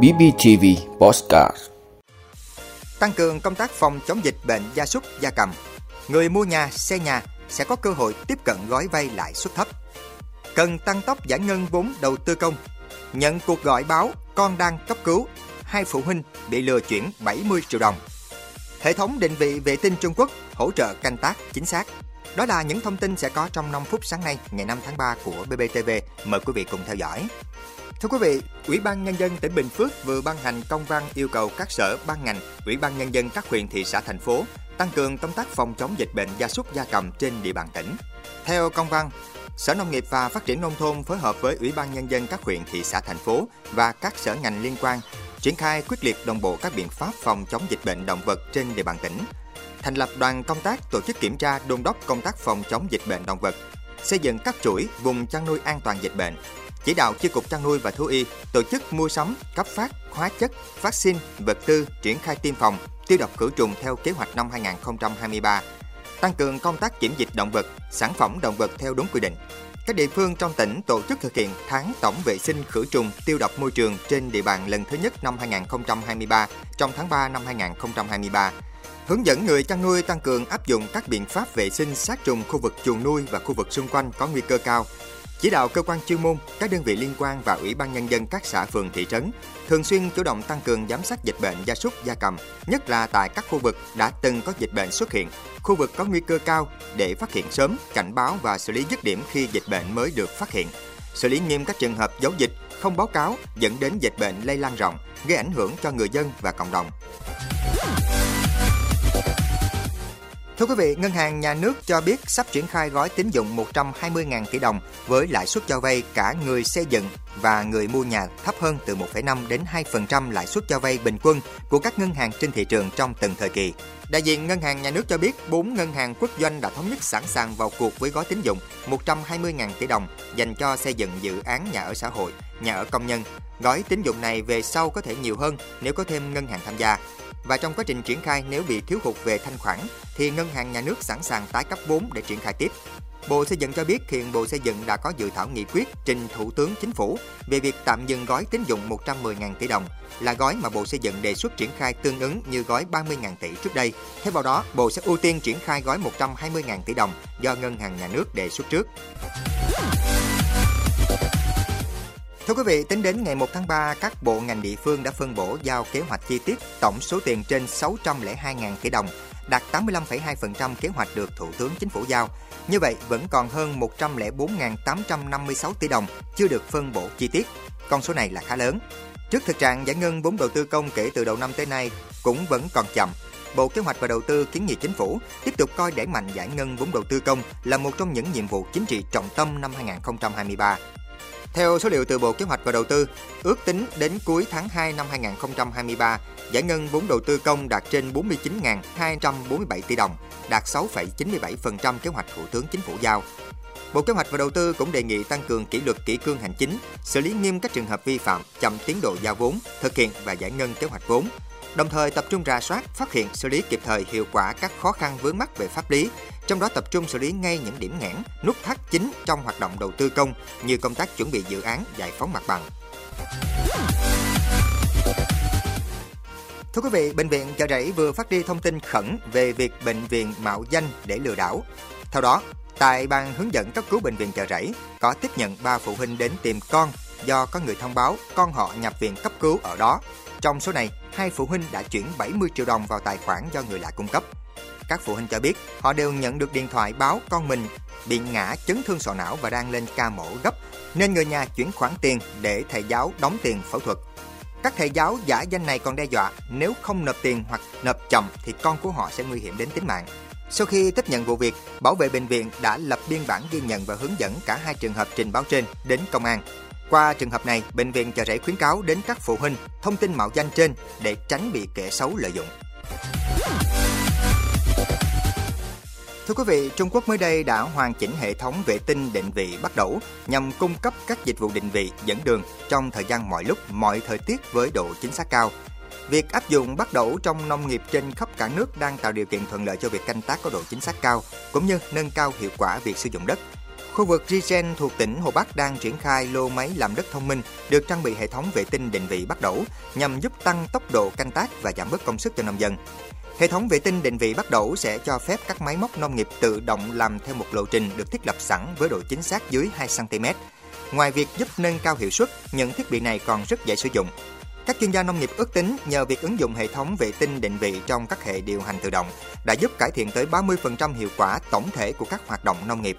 BBTV Postcard Tăng cường công tác phòng chống dịch bệnh gia súc gia cầm. Người mua nhà, xe nhà sẽ có cơ hội tiếp cận gói vay lãi suất thấp. Cần tăng tốc giải ngân vốn đầu tư công. Nhận cuộc gọi báo con đang cấp cứu, hai phụ huynh bị lừa chuyển 70 triệu đồng. Hệ thống định vị vệ tinh Trung Quốc hỗ trợ canh tác chính xác. Đó là những thông tin sẽ có trong 5 phút sáng nay, ngày 5 tháng 3 của BBTV. Mời quý vị cùng theo dõi. Thưa quý vị, Ủy ban Nhân dân tỉnh Bình Phước vừa ban hành công văn yêu cầu các sở ban ngành, Ủy ban Nhân dân các huyện, thị xã, thành phố tăng cường công tác phòng chống dịch bệnh gia súc gia cầm trên địa bàn tỉnh. Theo công văn, Sở Nông nghiệp và Phát triển Nông thôn phối hợp với Ủy ban Nhân dân các huyện, thị xã, thành phố và các sở ngành liên quan triển khai quyết liệt đồng bộ các biện pháp phòng chống dịch bệnh động vật trên địa bàn tỉnh, thành lập đoàn công tác tổ chức kiểm tra đôn đốc công tác phòng chống dịch bệnh động vật, xây dựng các chuỗi vùng chăn nuôi an toàn dịch bệnh, chỉ đạo chi cục chăn nuôi và thú y tổ chức mua sắm, cấp phát hóa chất, vaccine, vật tư, triển khai tiêm phòng, tiêu độc khử trùng theo kế hoạch năm 2023, tăng cường công tác kiểm dịch động vật, sản phẩm động vật theo đúng quy định. Các địa phương trong tỉnh tổ chức thực hiện tháng tổng vệ sinh khử trùng tiêu độc môi trường trên địa bàn lần thứ nhất năm 2023 trong tháng 3 năm 2023 hướng dẫn người chăn nuôi tăng cường áp dụng các biện pháp vệ sinh sát trùng khu vực chuồng nuôi và khu vực xung quanh có nguy cơ cao. Chỉ đạo cơ quan chuyên môn, các đơn vị liên quan và Ủy ban Nhân dân các xã phường thị trấn thường xuyên chủ động tăng cường giám sát dịch bệnh gia súc gia cầm, nhất là tại các khu vực đã từng có dịch bệnh xuất hiện, khu vực có nguy cơ cao để phát hiện sớm, cảnh báo và xử lý dứt điểm khi dịch bệnh mới được phát hiện. Xử lý nghiêm các trường hợp giấu dịch, không báo cáo dẫn đến dịch bệnh lây lan rộng, gây ảnh hưởng cho người dân và cộng đồng. Thưa quý vị, Ngân hàng Nhà nước cho biết sắp triển khai gói tín dụng 120.000 tỷ đồng với lãi suất cho vay cả người xây dựng và người mua nhà thấp hơn từ 1,5 đến 2% lãi suất cho vay bình quân của các ngân hàng trên thị trường trong từng thời kỳ. Đại diện Ngân hàng Nhà nước cho biết 4 ngân hàng quốc doanh đã thống nhất sẵn sàng vào cuộc với gói tín dụng 120.000 tỷ đồng dành cho xây dựng dự án nhà ở xã hội, nhà ở công nhân. Gói tín dụng này về sau có thể nhiều hơn nếu có thêm ngân hàng tham gia và trong quá trình triển khai nếu bị thiếu hụt về thanh khoản thì ngân hàng nhà nước sẵn sàng tái cấp vốn để triển khai tiếp. Bộ Xây dựng cho biết hiện Bộ Xây dựng đã có dự thảo nghị quyết trình Thủ tướng Chính phủ về việc tạm dừng gói tín dụng 110.000 tỷ đồng là gói mà Bộ Xây dựng đề xuất triển khai tương ứng như gói 30.000 tỷ trước đây. Theo vào đó, Bộ sẽ ưu tiên triển khai gói 120.000 tỷ đồng do Ngân hàng Nhà nước đề xuất trước. Thưa quý vị, tính đến ngày 1 tháng 3, các bộ ngành địa phương đã phân bổ giao kế hoạch chi tiết tổng số tiền trên 602.000 tỷ đồng, đạt 85,2% kế hoạch được Thủ tướng Chính phủ giao. Như vậy, vẫn còn hơn 104.856 tỷ đồng chưa được phân bổ chi tiết. Con số này là khá lớn. Trước thực trạng giải ngân vốn đầu tư công kể từ đầu năm tới nay cũng vẫn còn chậm, Bộ Kế hoạch và Đầu tư kiến nghị chính phủ tiếp tục coi đẩy mạnh giải ngân vốn đầu tư công là một trong những nhiệm vụ chính trị trọng tâm năm 2023. Theo số liệu từ Bộ Kế hoạch và Đầu tư, ước tính đến cuối tháng 2 năm 2023, giải ngân vốn đầu tư công đạt trên 49.247 tỷ đồng, đạt 6,97% kế hoạch Thủ tướng Chính phủ giao. Bộ Kế hoạch và Đầu tư cũng đề nghị tăng cường kỷ luật kỷ cương hành chính, xử lý nghiêm các trường hợp vi phạm, chậm tiến độ giao vốn, thực hiện và giải ngân kế hoạch vốn, đồng thời tập trung rà soát, phát hiện, xử lý kịp thời hiệu quả các khó khăn vướng mắc về pháp lý, trong đó tập trung xử lý ngay những điểm nghẽn, nút thắt chính trong hoạt động đầu tư công như công tác chuẩn bị dự án giải phóng mặt bằng. Thưa quý vị, Bệnh viện Chợ Rẫy vừa phát đi thông tin khẩn về việc bệnh viện mạo danh để lừa đảo. Theo đó, tại ban hướng dẫn cấp cứu bệnh viện Chợ Rẫy có tiếp nhận 3 phụ huynh đến tìm con do có người thông báo con họ nhập viện cấp cứu ở đó. Trong số này, hai phụ huynh đã chuyển 70 triệu đồng vào tài khoản do người lạ cung cấp. Các phụ huynh cho biết họ đều nhận được điện thoại báo con mình bị ngã chấn thương sọ não và đang lên ca mổ gấp, nên người nhà chuyển khoản tiền để thầy giáo đóng tiền phẫu thuật. Các thầy giáo giả danh này còn đe dọa nếu không nộp tiền hoặc nộp chậm thì con của họ sẽ nguy hiểm đến tính mạng. Sau khi tiếp nhận vụ việc, bảo vệ bệnh viện đã lập biên bản ghi nhận và hướng dẫn cả hai trường hợp trình báo trên đến công an. Qua trường hợp này, bệnh viện chợ rẫy khuyến cáo đến các phụ huynh thông tin mạo danh trên để tránh bị kẻ xấu lợi dụng. Thưa quý vị, Trung Quốc mới đây đã hoàn chỉnh hệ thống vệ tinh định vị bắt đầu nhằm cung cấp các dịch vụ định vị dẫn đường trong thời gian mọi lúc, mọi thời tiết với độ chính xác cao. Việc áp dụng bắt đầu trong nông nghiệp trên khắp cả nước đang tạo điều kiện thuận lợi cho việc canh tác có độ chính xác cao, cũng như nâng cao hiệu quả việc sử dụng đất. Khu vực Regen thuộc tỉnh Hồ Bắc đang triển khai lô máy làm đất thông minh được trang bị hệ thống vệ tinh định vị bắt đổ nhằm giúp tăng tốc độ canh tác và giảm bớt công sức cho nông dân. Hệ thống vệ tinh định vị bắt đổ sẽ cho phép các máy móc nông nghiệp tự động làm theo một lộ trình được thiết lập sẵn với độ chính xác dưới 2 cm. Ngoài việc giúp nâng cao hiệu suất, những thiết bị này còn rất dễ sử dụng. Các chuyên gia nông nghiệp ước tính nhờ việc ứng dụng hệ thống vệ tinh định vị trong các hệ điều hành tự động đã giúp cải thiện tới 30% hiệu quả tổng thể của các hoạt động nông nghiệp.